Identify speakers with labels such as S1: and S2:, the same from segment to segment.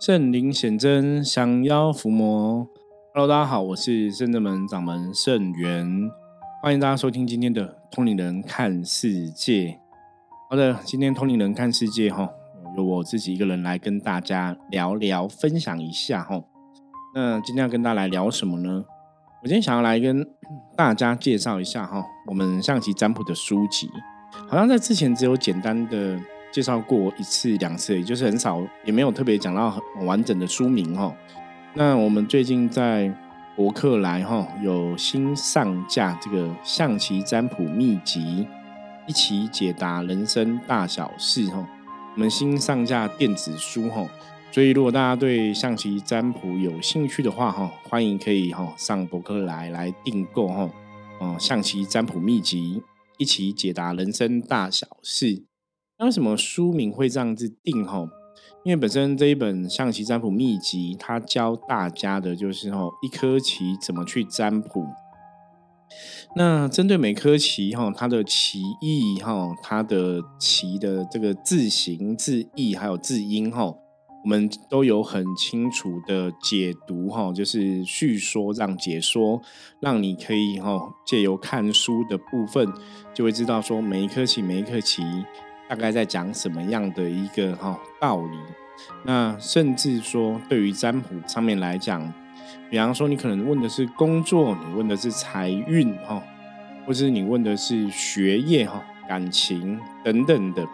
S1: 圣灵显真，降妖伏魔。Hello，大家好，我是圣正门掌门圣元，欢迎大家收听今天的通灵人看世界。好的，今天通灵人看世界哈，由我自己一个人来跟大家聊聊，分享一下哈。那今天要跟大家来聊什么呢？我今天想要来跟大家介绍一下哈，我们象棋占卜的书籍，好像在之前只有简单的。介绍过一次两次，也就是很少，也没有特别讲到很完整的书名哈。那我们最近在博客来哈有新上架这个象棋占卜秘籍，一起解答人生大小事哈。我们新上架电子书哈，所以如果大家对象棋占卜有兴趣的话哈，欢迎可以哈上博客来来订购哈。哦，象棋占卜秘籍，一起解答人生大小事。那为什么书名会这样子定？吼，因为本身这一本象棋占卜秘籍，它教大家的就是吼一颗棋怎么去占卜。那针对每颗棋，哈，它的棋意，哈，它的棋的这个字形、字意还有字音，哈，我们都有很清楚的解读，哈，就是叙说让解说，让你可以，哈，借由看书的部分，就会知道说每一颗棋，每一颗棋。大概在讲什么样的一个哈道理？那甚至说，对于占卜上面来讲，比方说你可能问的是工作，你问的是财运哈，或是你问的是学业哈、感情等等的，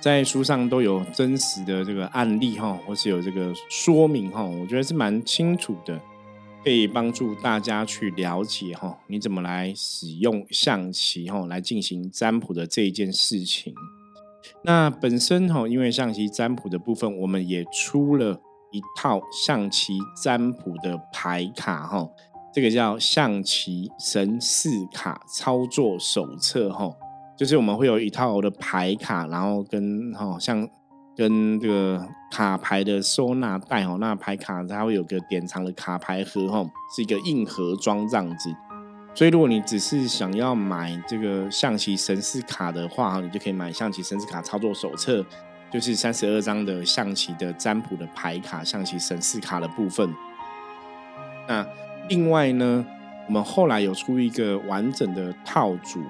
S1: 在书上都有真实的这个案例哈，或是有这个说明哈，我觉得是蛮清楚的。可以帮助大家去了解哈，你怎么来使用象棋哈来进行占卜的这一件事情。那本身哈，因为象棋占卜的部分，我们也出了一套象棋占卜的牌卡哈，这个叫象棋神四卡操作手册哈，就是我们会有一套的牌卡，然后跟哈像。跟这个卡牌的收纳袋哦，那牌卡它会有个典藏的卡牌盒哈，是一个硬盒装这样子。所以如果你只是想要买这个象棋神士卡的话，你就可以买象棋神士卡操作手册，就是三十二张的象棋的占卜的牌卡，象棋神士卡的部分。那另外呢，我们后来有出一个完整的套组，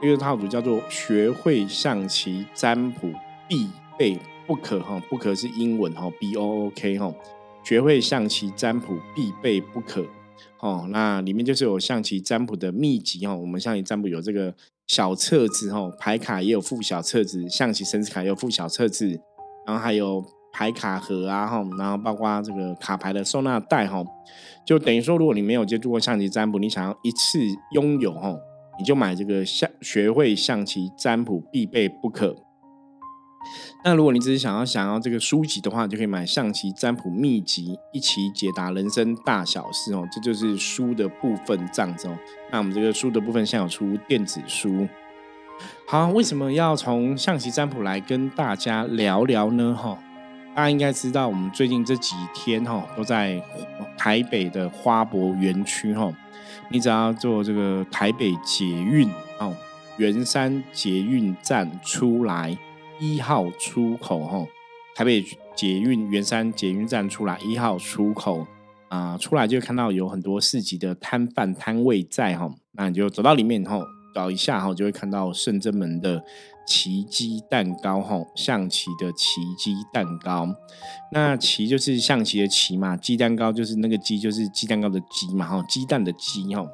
S1: 这个套组叫做学会象棋占卜必备。不可哈，不可是英文哈，B O O K 哈，学会象棋占卜必备不可哦。那里面就是有象棋占卜的秘籍哈。我们象棋占卜有这个小册子哈，牌卡也有附小册子，象棋生字卡也有附小册子，然后还有牌卡盒啊哈，然后包括这个卡牌的收纳袋哈。就等于说，如果你没有接触过象棋占卜，你想要一次拥有哈，你就买这个象学会象棋占卜必备不可。那如果你只是想要想要这个书籍的话，就可以买《象棋占卜秘籍》，一起解答人生大小事哦。这就是书的部分这样子哦。那我们这个书的部分现在有出电子书。好，为什么要从象棋占卜来跟大家聊聊呢？哈，大家应该知道，我们最近这几天哈都在台北的花博园区哈。你只要坐这个台北捷运哦，圆山捷运站出来。一号出口哈，台北捷运圆山捷运站出来一号出口啊，出来就看到有很多市集的摊贩摊位在哈，那你就走到里面后找一下哈，就会看到圣真门的奇迹蛋糕哈，象棋的奇迹蛋糕，那棋就是象棋的棋嘛，鸡蛋糕就是那个鸡就是鸡蛋糕的鸡嘛哈，鸡蛋的鸡哈。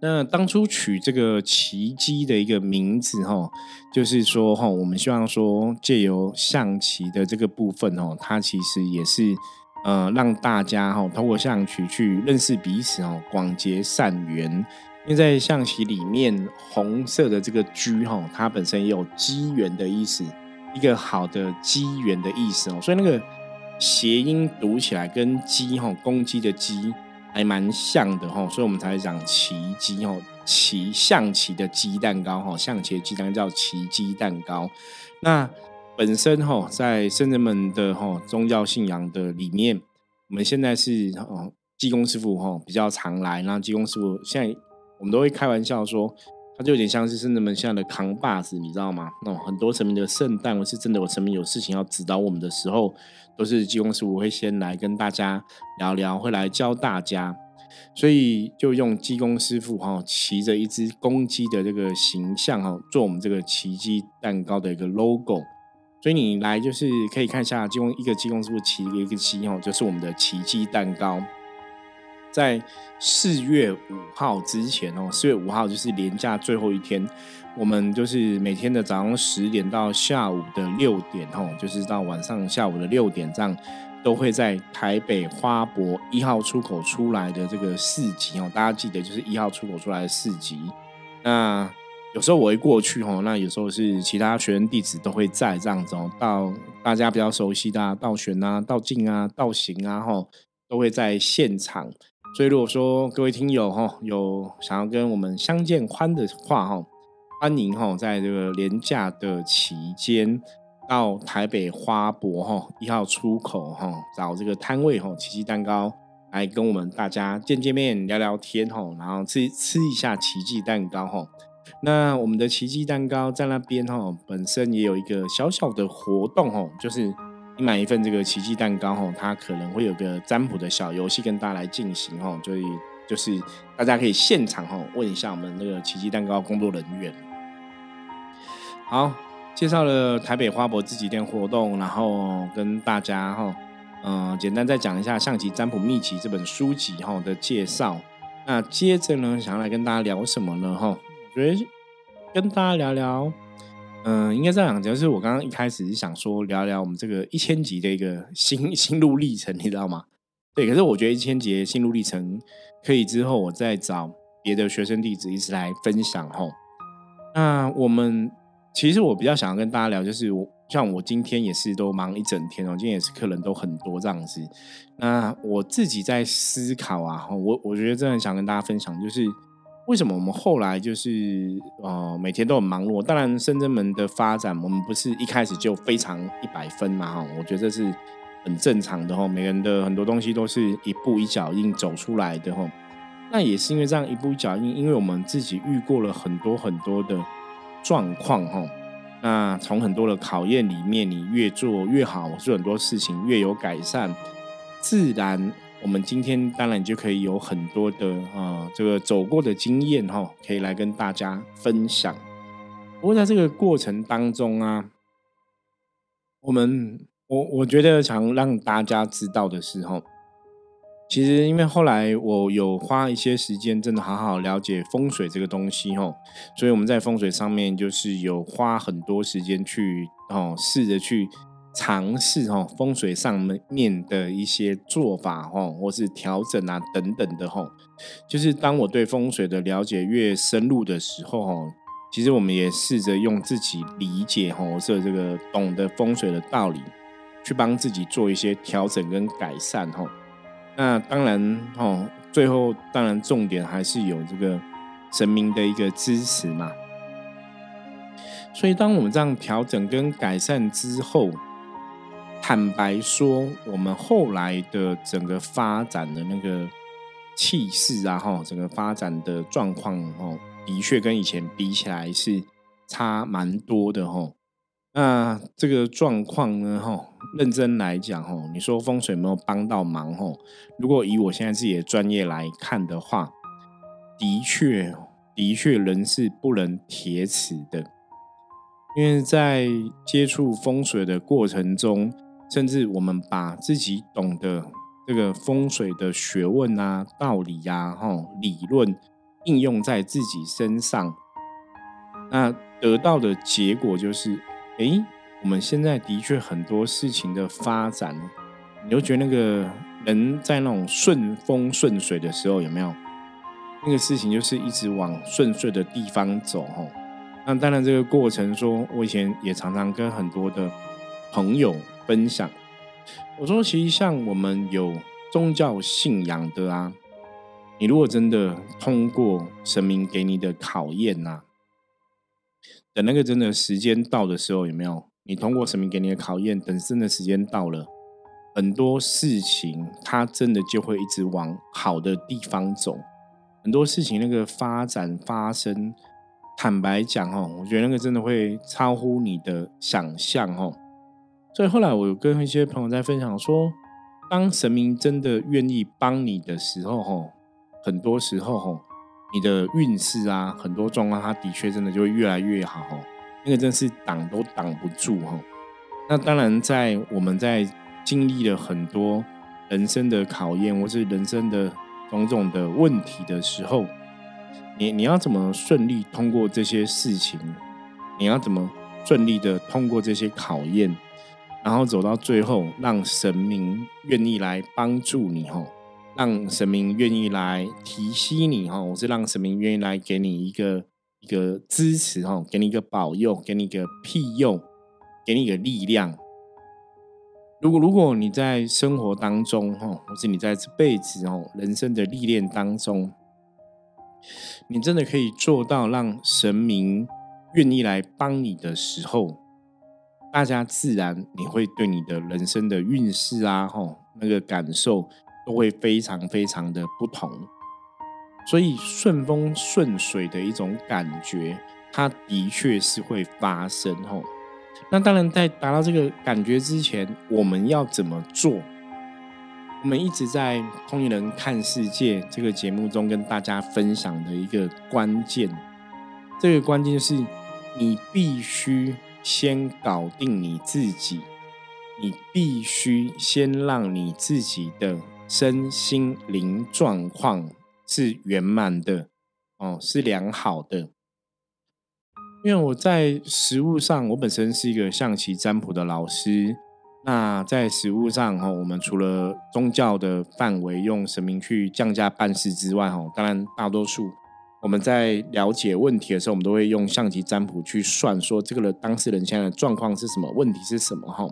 S1: 那当初取这个奇迹的一个名字哈，就是说哈，我们希望说借由象棋的这个部分哦，它其实也是呃让大家哈通过象棋去认识彼此哦，广结善缘。因为在象棋里面，红色的这个车哈，它本身也有机缘的意思，一个好的机缘的意思哦，所以那个谐音读起来跟鸡哈公鸡的鸡。还蛮像的哈，所以我们才讲奇迹哦，奇象棋的鸡蛋糕哈，象棋的鸡蛋叫奇迹蛋糕。那本身哈，在圣人们的哈宗教信仰的里面，我们现在是哦，济公师傅哈比较常来，然后济公师傅现在我们都会开玩笑说，他就有点像是圣人们现在的扛把子，你知道吗？那很多神明的圣诞，或是真的有神明有事情要指导我们的时候，都是济公师傅会先来跟大家聊聊，会来教大家。所以就用济公师傅哈骑着一只公鸡的这个形象哈，做我们这个奇迹蛋糕的一个 logo。所以你来就是可以看一下济公一个济公师傅骑一个鸡哦，就是我们的奇迹蛋糕。在四月五号之前哦，四月五号就是年假最后一天，我们就是每天的早上十点到下午的六点哦，就是到晚上下午的六点这样，都会在台北花博一号出口出来的这个市集哦，大家记得就是一号出口出来的市集。那有时候我会过去哦，那有时候是其他学生弟子都会在这样子哦，到大家比较熟悉的道玄啊、道静啊、道行啊哈，都会在现场。所以，如果说各位听友哈有想要跟我们相见欢的话哈，欢迎哈在这个廉价的期间到台北花博哈一号出口哈找这个摊位哈奇迹蛋糕来跟我们大家见见面聊聊天哈，然后吃吃一下奇迹蛋糕哈。那我们的奇迹蛋糕在那边哈本身也有一个小小的活动哈，就是。你买一份这个奇迹蛋糕吼，它可能会有个占卜的小游戏跟大家来进行吼，所以就是大家可以现场吼问一下我们那个奇迹蛋糕工作人员。好，介绍了台北花博自己店活动，然后跟大家哈嗯简单再讲一下《象棋占卜秘籍》这本书籍哈的介绍。那接着呢，想要来跟大家聊什么呢？哈，我觉得跟大家聊聊。嗯，应该这样讲，就是我刚刚一开始是想说聊聊我们这个一千集的一个心 心路历程，你知道吗？对，可是我觉得一千集的心路历程可以之后我再找别的学生弟子一起来分享吼。那我们其实我比较想要跟大家聊，就是我像我今天也是都忙一整天哦，今天也是客人都很多这样子。那我自己在思考啊，我我觉得真的很想跟大家分享，就是。为什么我们后来就是呃每天都很忙碌？当然，深圳门的发展，我们不是一开始就非常一百分嘛哈？我觉得这是很正常的哈。每个人的很多东西都是一步一脚印走出来的哈。那也是因为这样一步一脚印，因为我们自己遇过了很多很多的状况哈。那从很多的考验里面，你越做越好，做很多事情越有改善，自然。我们今天当然就可以有很多的啊，这个走过的经验哈，可以来跟大家分享。不过在这个过程当中啊，我们我我觉得想让大家知道的是哈，其实因为后来我有花一些时间，真的好好了解风水这个东西哈，所以我们在风水上面就是有花很多时间去哦，试着去。尝试哈风水上面的一些做法哈，或是调整啊等等的哈，就是当我对风水的了解越深入的时候哈，其实我们也试着用自己理解哈，或者这个懂得风水的道理，去帮自己做一些调整跟改善哈。那当然哈，最后当然重点还是有这个神明的一个支持嘛。所以当我们这样调整跟改善之后，坦白说，我们后来的整个发展的那个气势啊，哈，整个发展的状况，哦，的确跟以前比起来是差蛮多的，哈。那这个状况呢，哈，认真来讲，哈，你说风水没有帮到忙，哈。如果以我现在自己的专业来看的话，的确，的确，人是不能铁齿的，因为在接触风水的过程中。甚至我们把自己懂得这个风水的学问啊、道理呀、哈理论应用在自己身上，那得到的结果就是，哎，我们现在的确很多事情的发展，你就觉得那个人在那种顺风顺水的时候，有没有那个事情就是一直往顺遂的地方走？哈，那当然这个过程，说我以前也常常跟很多的朋友。分享，我说，其实像我们有宗教信仰的啊，你如果真的通过神明给你的考验呐，等那个真的时间到的时候，有没有？你通过神明给你的考验，等真的时间到了，很多事情它真的就会一直往好的地方走，很多事情那个发展发生，坦白讲哦，我觉得那个真的会超乎你的想象哦。所以后来我有跟一些朋友在分享说，当神明真的愿意帮你的时候，吼，很多时候吼，你的运势啊，很多状况，它的确真的就会越来越好。那个真是挡都挡不住哈。那当然，在我们在经历了很多人生的考验，或是人生的种种的问题的时候。你你要怎么顺利通过这些事情？你要怎么顺利的通过这些考验，然后走到最后，让神明愿意来帮助你哦，让神明愿意来提携你吼，我是让神明愿意来给你一个一个支持吼，给你一个保佑，给你一个庇佑，给你一个力量。如果如果你在生活当中吼，或是你在这辈子吼人生的历练当中。你真的可以做到让神明愿意来帮你的时候，大家自然你会对你的人生的运势啊，吼那个感受都会非常非常的不同。所以顺风顺水的一种感觉，它的确是会发生吼。那当然，在达到这个感觉之前，我们要怎么做？我们一直在《通灵人看世界》这个节目中跟大家分享的一个关键，这个关键是你必须先搞定你自己，你必须先让你自己的身心灵状况是圆满的，哦，是良好的。因为我在实物上，我本身是一个象棋占卜的老师。那在实物上哈，我们除了宗教的范围用神明去降价办事之外哈，当然大多数我们在了解问题的时候，我们都会用象棋占卜去算，说这个人当事人现在的状况是什么，问题是什么哈。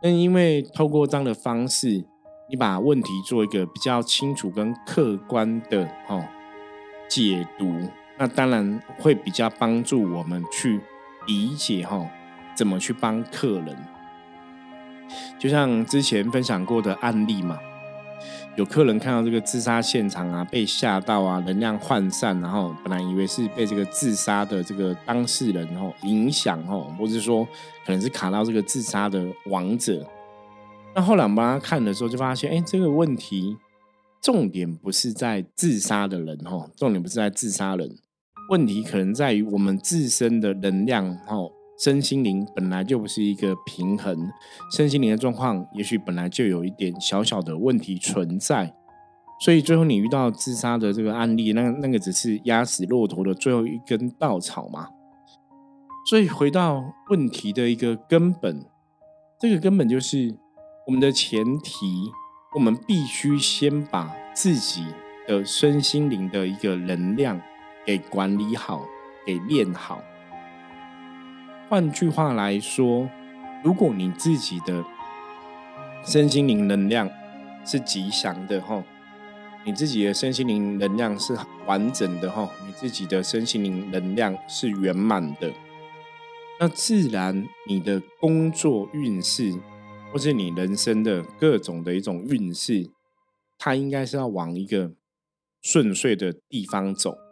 S1: 那因为透过这样的方式，你把问题做一个比较清楚跟客观的哈解读，那当然会比较帮助我们去理解哈，怎么去帮客人。就像之前分享过的案例嘛，有客人看到这个自杀现场啊，被吓到啊，能量涣散，然后本来以为是被这个自杀的这个当事人哦影响哦，或者说可能是卡到这个自杀的亡者。那后来我们帮他看的时候，就发现，哎，这个问题重点不是在自杀的人哦，重点不是在自杀人，问题可能在于我们自身的能量哦。身心灵本来就不是一个平衡，身心灵的状况也许本来就有一点小小的问题存在，所以最后你遇到自杀的这个案例，那那个只是压死骆驼的最后一根稻草嘛。所以回到问题的一个根本，这个根本就是我们的前提，我们必须先把自己的身心灵的一个能量给管理好，给练好。换句话来说，如果你自己的身心灵能量是吉祥的哈，你自己的身心灵能量是完整的哈，你自己的身心灵能量是圆满的，那自然你的工作运势，或是你人生的各种的一种运势，它应该是要往一个顺遂的地方走。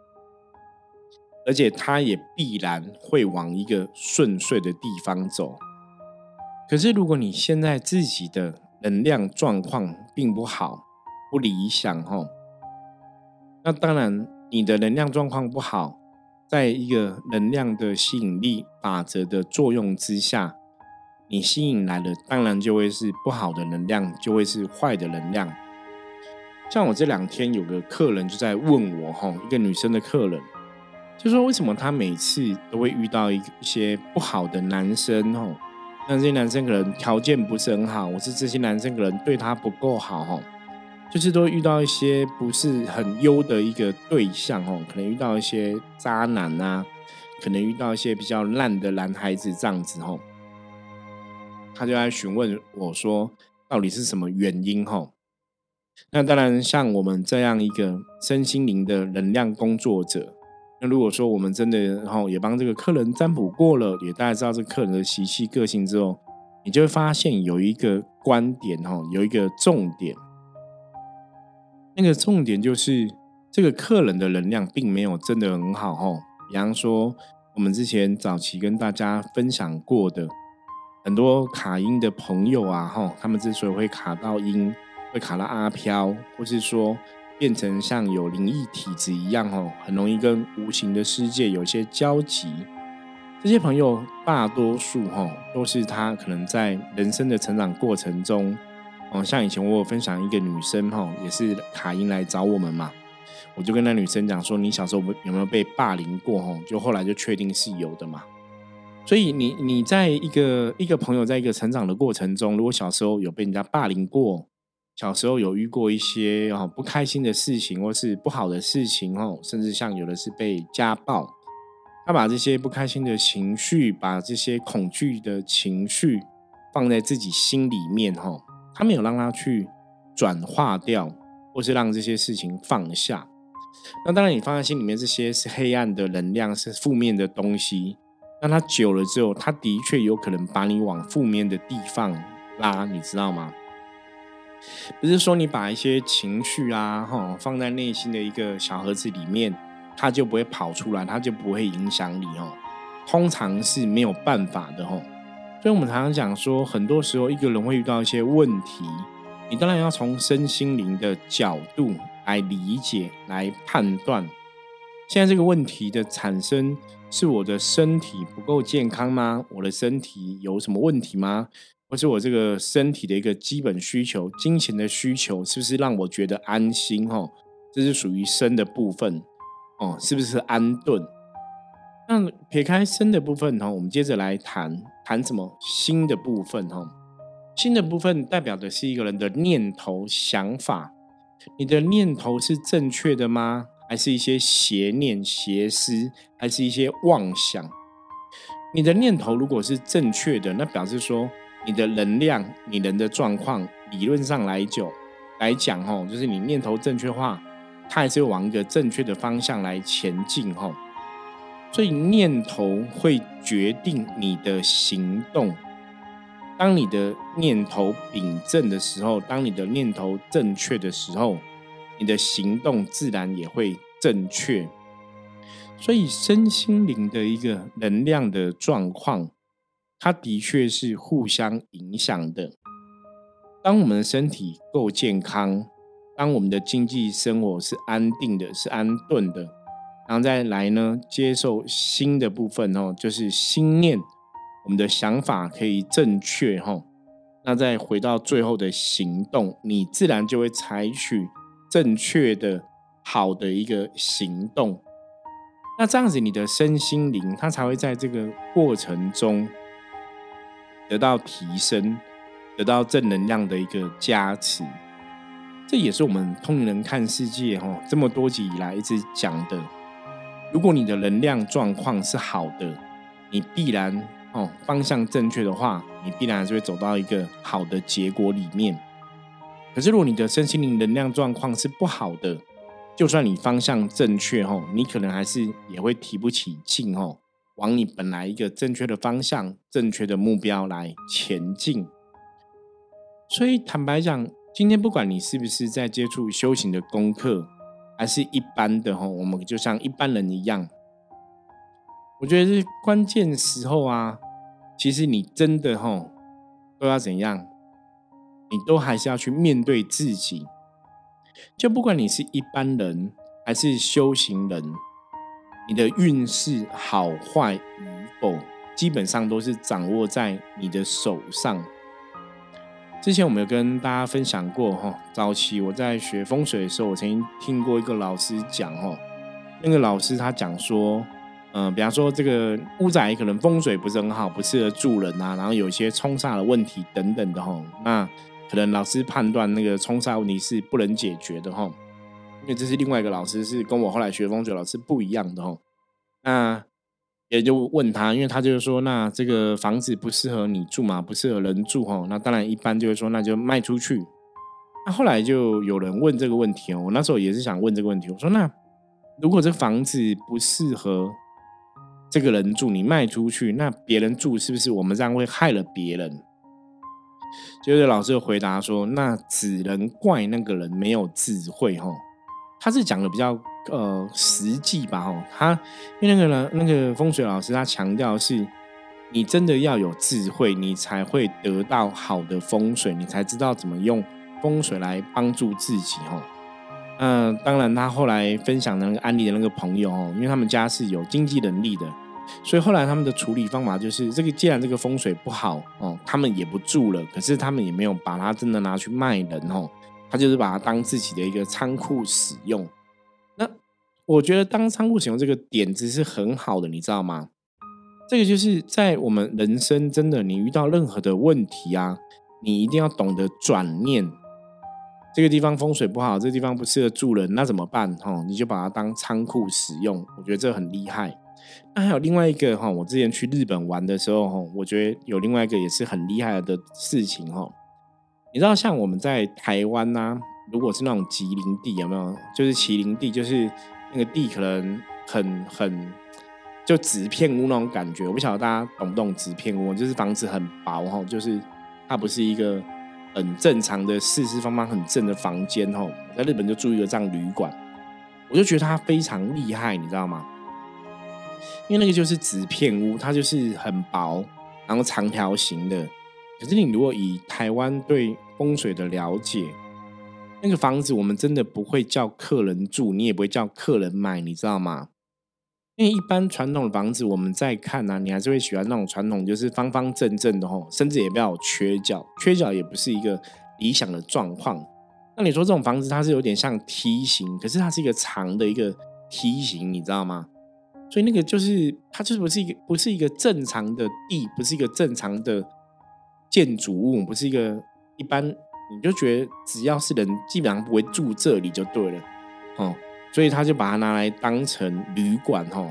S1: 而且他也必然会往一个顺遂的地方走。可是，如果你现在自己的能量状况并不好、不理想，哦，那当然你的能量状况不好，在一个能量的吸引力法则的作用之下，你吸引来的当然就会是不好的能量，就会是坏的能量。像我这两天有个客人就在问我，吼，一个女生的客人。就说为什么他每次都会遇到一些不好的男生哦？那这些男生可能条件不是很好，或是这些男生可能对他不够好哦，就是都遇到一些不是很优的一个对象哦，可能遇到一些渣男啊，可能遇到一些比较烂的男孩子这样子哦。他就在询问我说，到底是什么原因哦？那当然，像我们这样一个身心灵的能量工作者。那如果说我们真的然后也帮这个客人占卜过了，也大概知道这个客人的习气个性之后，你就会发现有一个观点哈，有一个重点。那个重点就是这个客人的能量并没有真的很好哈，比方说，我们之前早期跟大家分享过的很多卡音的朋友啊，哈，他们之所以会卡到音，会卡到阿飘，或是说变成像有灵异体质一样，哦，很容易跟无形的世界有些交集。这些朋友大多数，哈，都是他可能在人生的成长过程中，哦，像以前我有分享一个女生，哈，也是卡因来找我们嘛。我就跟那女生讲说：“你小时候有没有被霸凌过？哦，就后来就确定是有的嘛。所以你你在一个一个朋友在一个成长的过程中，如果小时候有被人家霸凌过，小时候有遇过一些哦不开心的事情或是不好的事情，哦，甚至像有的是被家暴，他把这些不开心的情绪，把这些恐惧的情绪放在自己心里面，吼，他没有让他去转化掉，或是让这些事情放下。”那当然，你放在心里面这些是黑暗的能量，是负面的东西。那它久了之后，它的确有可能把你往负面的地方拉，你知道吗？不是说你把一些情绪啊，哈，放在内心的一个小盒子里面，它就不会跑出来，它就不会影响你哦。通常是没有办法的哦。所以我们常常讲说，很多时候一个人会遇到一些问题，你当然要从身心灵的角度。来理解、来判断，现在这个问题的产生是我的身体不够健康吗？我的身体有什么问题吗？或是我这个身体的一个基本需求、金钱的需求，是不是让我觉得安心？哈，这是属于身的部分哦，是不是安顿？那撇开身的部分哈，我们接着来谈谈什么心的部分？哈，心的部分代表的是一个人的念头、想法。你的念头是正确的吗？还是一些邪念、邪思，还是一些妄想？你的念头如果是正确的，那表示说你的能量、你人的状况，理论上来讲来讲，吼，就是你念头正确化，它还是会往一个正确的方向来前进，吼。所以念头会决定你的行动。当你的念头秉正的时候，当你的念头正确的时候，你的行动自然也会正确。所以身心灵的一个能量的状况，它的确是互相影响的。当我们的身体够健康，当我们的经济生活是安定的、是安顿的，然后再来呢，接受新的部分哦，就是心念。我们的想法可以正确哈，那再回到最后的行动，你自然就会采取正确的、好的一个行动。那这样子，你的身心灵它才会在这个过程中得到提升，得到正能量的一个加持。这也是我们通灵人看世界哈这么多集以来一直讲的。如果你的能量状况是好的，你必然。哦，方向正确的话，你必然还是会走到一个好的结果里面。可是，如果你的身心灵能量状况是不好的，就算你方向正确，吼，你可能还是也会提不起劲，吼，往你本来一个正确的方向、正确的目标来前进。所以，坦白讲，今天不管你是不是在接触修行的功课，还是一般的，吼，我们就像一般人一样。我觉得是关键时候啊，其实你真的哈都要怎样，你都还是要去面对自己。就不管你是一般人还是修行人，你的运势好坏与否，基本上都是掌握在你的手上。之前我们有跟大家分享过哈，早期我在学风水的时候，我曾经听过一个老师讲哈，那个老师他讲说。嗯，比方说这个屋宅可能风水不是很好，不适合住人啊，然后有一些冲煞的问题等等的哈，那可能老师判断那个冲煞问题是不能解决的哈，因为这是另外一个老师是跟我后来学风水老师不一样的哦，那也就问他，因为他就是说，那这个房子不适合你住嘛，不适合人住吼，那当然一般就会说那就卖出去。那后来就有人问这个问题哦，我那时候也是想问这个问题，我说那如果这房子不适合。这个人住你卖出去，那别人住是不是我们这样会害了别人？就是老师回答说，那只能怪那个人没有智慧吼。他是讲的比较呃实际吧，哦，他因为那个呢，那个风水老师他强调是，你真的要有智慧，你才会得到好的风水，你才知道怎么用风水来帮助自己，哦。嗯，当然他后来分享的那个案例的那个朋友，哦，因为他们家是有经济能力的。所以后来他们的处理方法就是，这个既然这个风水不好哦，他们也不住了。可是他们也没有把它真的拿去卖人哦，他就是把它当自己的一个仓库使用。那我觉得当仓库使用这个点子是很好的，你知道吗？这个就是在我们人生真的，你遇到任何的问题啊，你一定要懂得转念。这个地方风水不好，这地方不适合住人，那怎么办？哈，你就把它当仓库使用。我觉得这很厉害。那还有另外一个哈，我之前去日本玩的时候哈，我觉得有另外一个也是很厉害的事情哈。你知道像我们在台湾呐，如果是那种吉林地有没有？就是麒麟地，就是那个地可能很很就纸片屋那种感觉。我不晓得大家懂不懂纸片屋，就是房子很薄哈，就是它不是一个很正常的四四方方很正的房间哈。在日本就住一个这样旅馆，我就觉得它非常厉害，你知道吗？因为那个就是纸片屋，它就是很薄，然后长条形的。可是你如果以台湾对风水的了解，那个房子我们真的不会叫客人住，你也不会叫客人买，你知道吗？因为一般传统的房子我们在看呢，你还是会喜欢那种传统，就是方方正正的吼，甚至也不要缺角，缺角也不是一个理想的状况。那你说这种房子它是有点像梯形，可是它是一个长的一个梯形，你知道吗？所以那个就是它，就是不是一个不是一个正常的地，不是一个正常的建筑物，不是一个一般，你就觉得只要是人，基本上不会住这里就对了，哦，所以他就把它拿来当成旅馆，哦。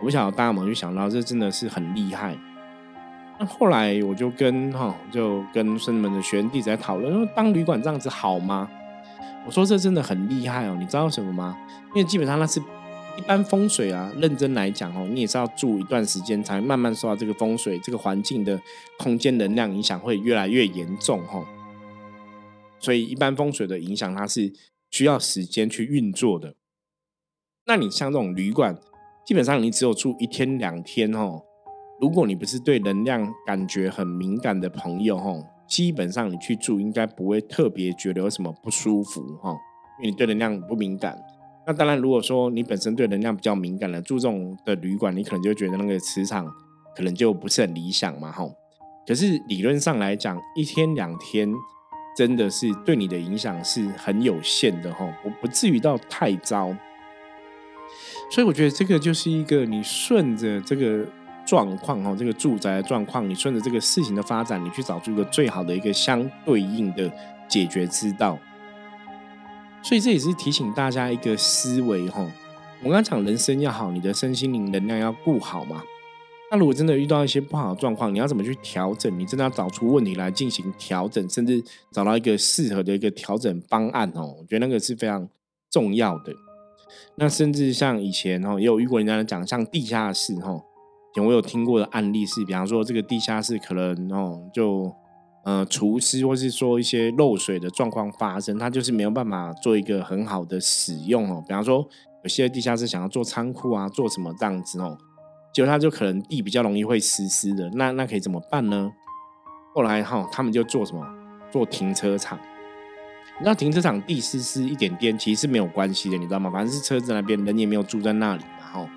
S1: 我不晓得大家有没有想到，这真的是很厉害。那后来我就跟哈，就跟孙子们的学员弟子在讨论，说当旅馆这样子好吗？我说这真的很厉害哦，你知道什么吗？因为基本上那是。一般风水啊，认真来讲哦，你也是要住一段时间，才慢慢受到这个风水这个环境的空间能量影响，会越来越严重哈。所以一般风水的影响，它是需要时间去运作的。那你像这种旅馆，基本上你只有住一天两天哦。如果你不是对能量感觉很敏感的朋友哦，基本上你去住应该不会特别觉得有什么不舒服哈，因为你对能量不敏感。那当然，如果说你本身对能量比较敏感的，注重的旅馆，你可能就觉得那个磁场可能就不是很理想嘛，吼。可是理论上来讲，一天两天真的是对你的影响是很有限的，吼，我不至于到太糟。所以我觉得这个就是一个你顺着这个状况，哦，这个住宅的状况，你顺着这个事情的发展，你去找出一个最好的一个相对应的解决之道。所以这也是提醒大家一个思维哈，我刚刚讲人生要好，你的身心灵能量要顾好嘛。那如果真的遇到一些不好的状况，你要怎么去调整？你真的要找出问题来进行调整，甚至找到一个适合的一个调整方案哦。我觉得那个是非常重要的。那甚至像以前哦，也有遇过人家讲，像地下室哈，前我有听过的案例是，比方说这个地下室可能哦就。呃，厨师或是说一些漏水的状况发生，它就是没有办法做一个很好的使用哦。比方说，有些地下室想要做仓库啊，做什么这样子哦，结果它就可能地比较容易会湿湿的。那那可以怎么办呢？后来哈，他们就做什么？做停车场。你知道停车场地湿湿一点点，其实是没有关系的，你知道吗？反正是车子那边人也没有住在那里嘛，哈。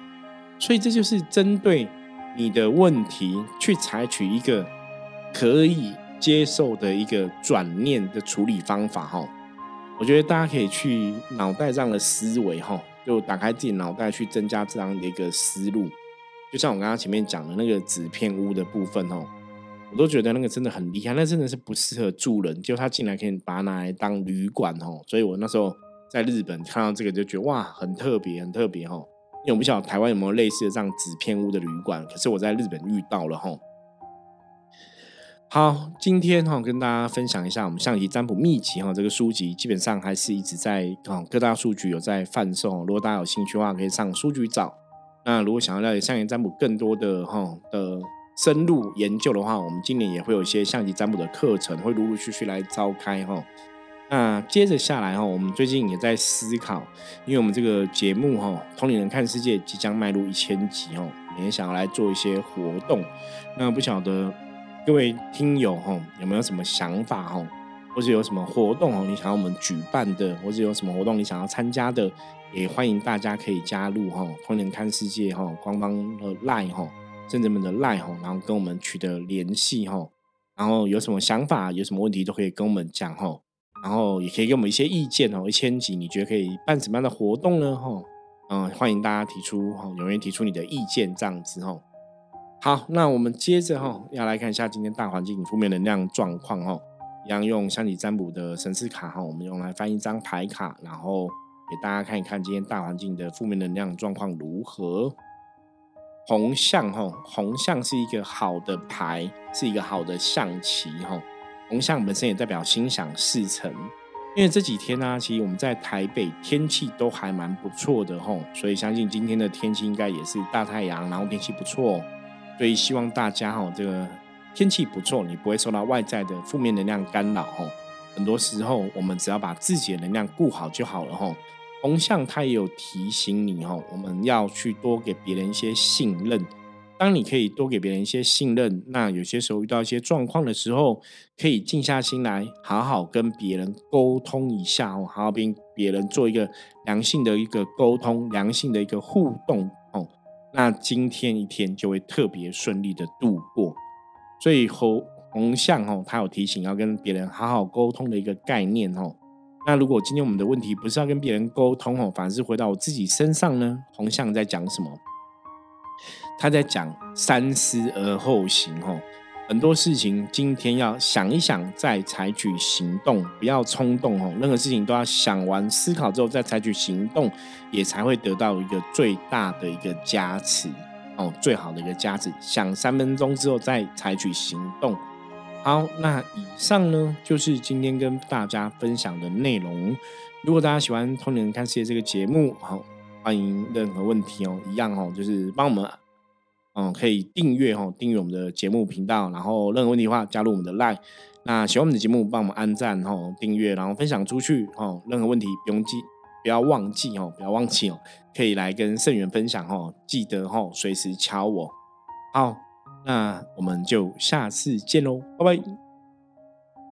S1: 所以这就是针对你的问题去采取一个可以。接受的一个转念的处理方法哈，我觉得大家可以去脑袋这样的思维哈，就打开自己脑袋去增加这样的一个思路。就像我刚刚前面讲的那个纸片屋的部分哦，我都觉得那个真的很厉害，那真的是不适合住人，就他进来可以把它拿来当旅馆哦。所以我那时候在日本看到这个就觉得哇，很特别，很特别哈。因为我不晓得台湾有没有类似的这样纸片屋的旅馆，可是我在日本遇到了哈。好，今天哈跟大家分享一下我们象棋占卜秘籍哈，这个书籍基本上还是一直在啊各大数据有在贩售，如果大家有兴趣的话，可以上书局找。那如果想要了解象棋占卜更多的哈的深入研究的话，我们今年也会有一些象棋占卜的课程，会陆陆续续来召开哈。那接着下来哈，我们最近也在思考，因为我们这个节目哈，《同龄人看世界》即将迈入一千集哦，也想要来做一些活动。那不晓得各位听友哈，有没有什么想法哈，或者有什么活动哦，你想要我们举办的，或者有什么活动你想要参加的，也欢迎大家可以加入哈，《同龄人看世界》哈官方的 Line 哈，甚至们的 Line 哈，然后跟我们取得联系哈，然后有什么想法，有什么问题都可以跟我们讲哈。然后也可以给我们一些意见哦，一千集你觉得可以办什么样的活动呢？哈，嗯，欢迎大家提出哈，踊跃提出你的意见这样子哈。好，那我们接着哈，要来看一下今天大环境负面能量状况哈，一样用香体占卜的神士卡哈，我们用来翻一张牌卡，然后给大家看一看今天大环境的负面能量状况如何。红象哈，红象是一个好的牌，是一个好的象棋哈。红象本身也代表心想事成，因为这几天呢，其实我们在台北天气都还蛮不错的吼，所以相信今天的天气应该也是大太阳，然后天气不错，所以希望大家哈，这个天气不错，你不会受到外在的负面能量干扰哦。很多时候，我们只要把自己的能量顾好就好了吼。红象它也有提醒你吼，我们要去多给别人一些信任。当你可以多给别人一些信任，那有些时候遇到一些状况的时候，可以静下心来，好好跟别人沟通一下哦，好好跟别人做一个良性的一个沟通，良性的一个互动。那今天一天就会特别顺利的度过。所以红红象哦，他有提醒要跟别人好好沟通的一个概念哦。那如果今天我们的问题不是要跟别人沟通哦，反而是回到我自己身上呢？红象在讲什么？他在讲三思而后行，哦，很多事情今天要想一想再采取行动，不要冲动，哦，任何事情都要想完思考之后再采取行动，也才会得到一个最大的一个加持，哦，最好的一个加持。想三分钟之后再采取行动。好，那以上呢就是今天跟大家分享的内容。如果大家喜欢《通灵看世界》这个节目，好，欢迎任何问题哦，一样哦，就是帮我们。嗯，可以订阅哈，订阅我们的节目频道，然后任何问题的话加入我们的 Line。那喜欢我们的节目，帮我们按赞哈，订阅，然后分享出去哈。任何问题不用记，不要忘记哦，不要忘记哦，可以来跟盛源分享哦，记得哈，随时敲我。好，那我们就下次见喽，拜拜。